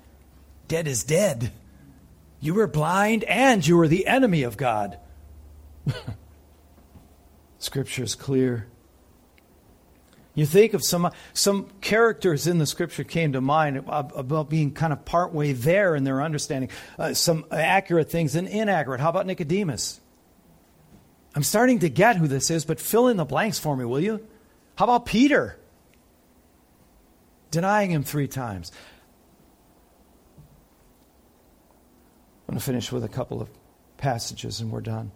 [SPEAKER 1] Dead is dead. You were blind and you were the enemy of God. Scripture is clear. You think of some some characters in the scripture came to mind about being kind of partway there in their understanding. Uh, some accurate things and inaccurate. How about Nicodemus? I'm starting to get who this is, but fill in the blanks for me, will you? How about Peter? Denying him three times. I'm going to finish with a couple of passages and we're done.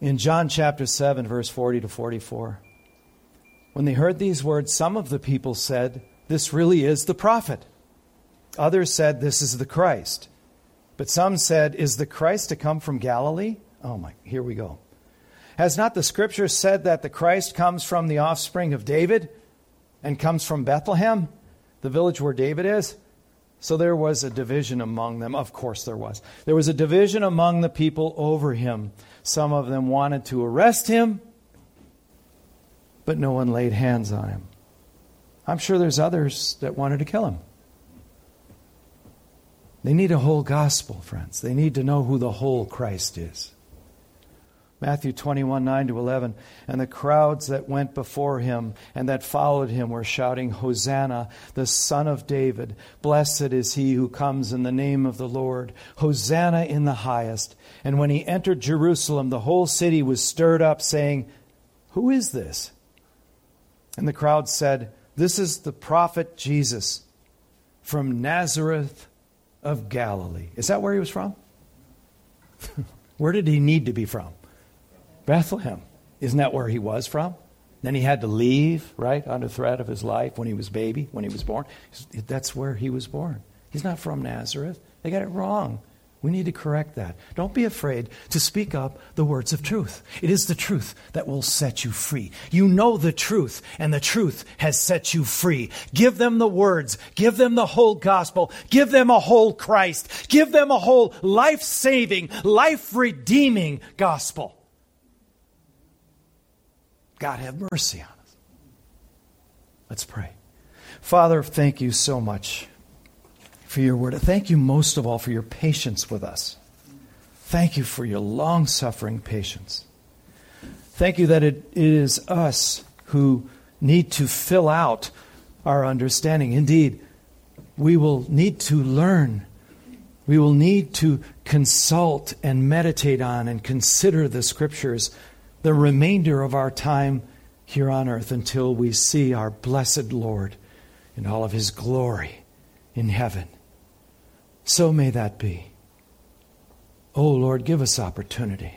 [SPEAKER 1] In John chapter 7, verse 40 to 44. When they heard these words, some of the people said, This really is the prophet. Others said, This is the Christ. But some said, Is the Christ to come from Galilee? Oh my, here we go. Has not the scripture said that the Christ comes from the offspring of David and comes from Bethlehem, the village where David is? So there was a division among them. Of course, there was. There was a division among the people over him. Some of them wanted to arrest him, but no one laid hands on him. I'm sure there's others that wanted to kill him. They need a whole gospel, friends. They need to know who the whole Christ is. Matthew 21, 9 to 11. And the crowds that went before him and that followed him were shouting, Hosanna, the Son of David. Blessed is he who comes in the name of the Lord. Hosanna in the highest. And when he entered Jerusalem, the whole city was stirred up, saying, Who is this? And the crowd said, This is the prophet Jesus from Nazareth of Galilee. Is that where he was from? where did he need to be from? Bethlehem. Isn't that where he was from? Then he had to leave, right, under threat of his life when he was baby, when he was born. That's where he was born. He's not from Nazareth. They got it wrong. We need to correct that. Don't be afraid to speak up the words of truth. It is the truth that will set you free. You know the truth, and the truth has set you free. Give them the words. Give them the whole gospel. Give them a whole Christ. Give them a whole life saving, life redeeming gospel. God, have mercy on us. Let's pray. Father, thank you so much for your word. Thank you most of all for your patience with us. Thank you for your long suffering patience. Thank you that it, it is us who need to fill out our understanding. Indeed, we will need to learn. We will need to consult and meditate on and consider the scriptures the remainder of our time here on earth until we see our blessed Lord in all of his glory in heaven. So may that be. Oh Lord, give us opportunity.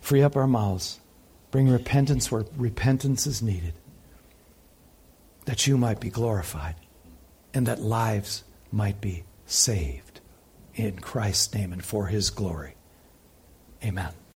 [SPEAKER 1] Free up our mouths. Bring repentance where repentance is needed. That you might be glorified and that lives might be saved. In Christ's name and for his glory. Amen.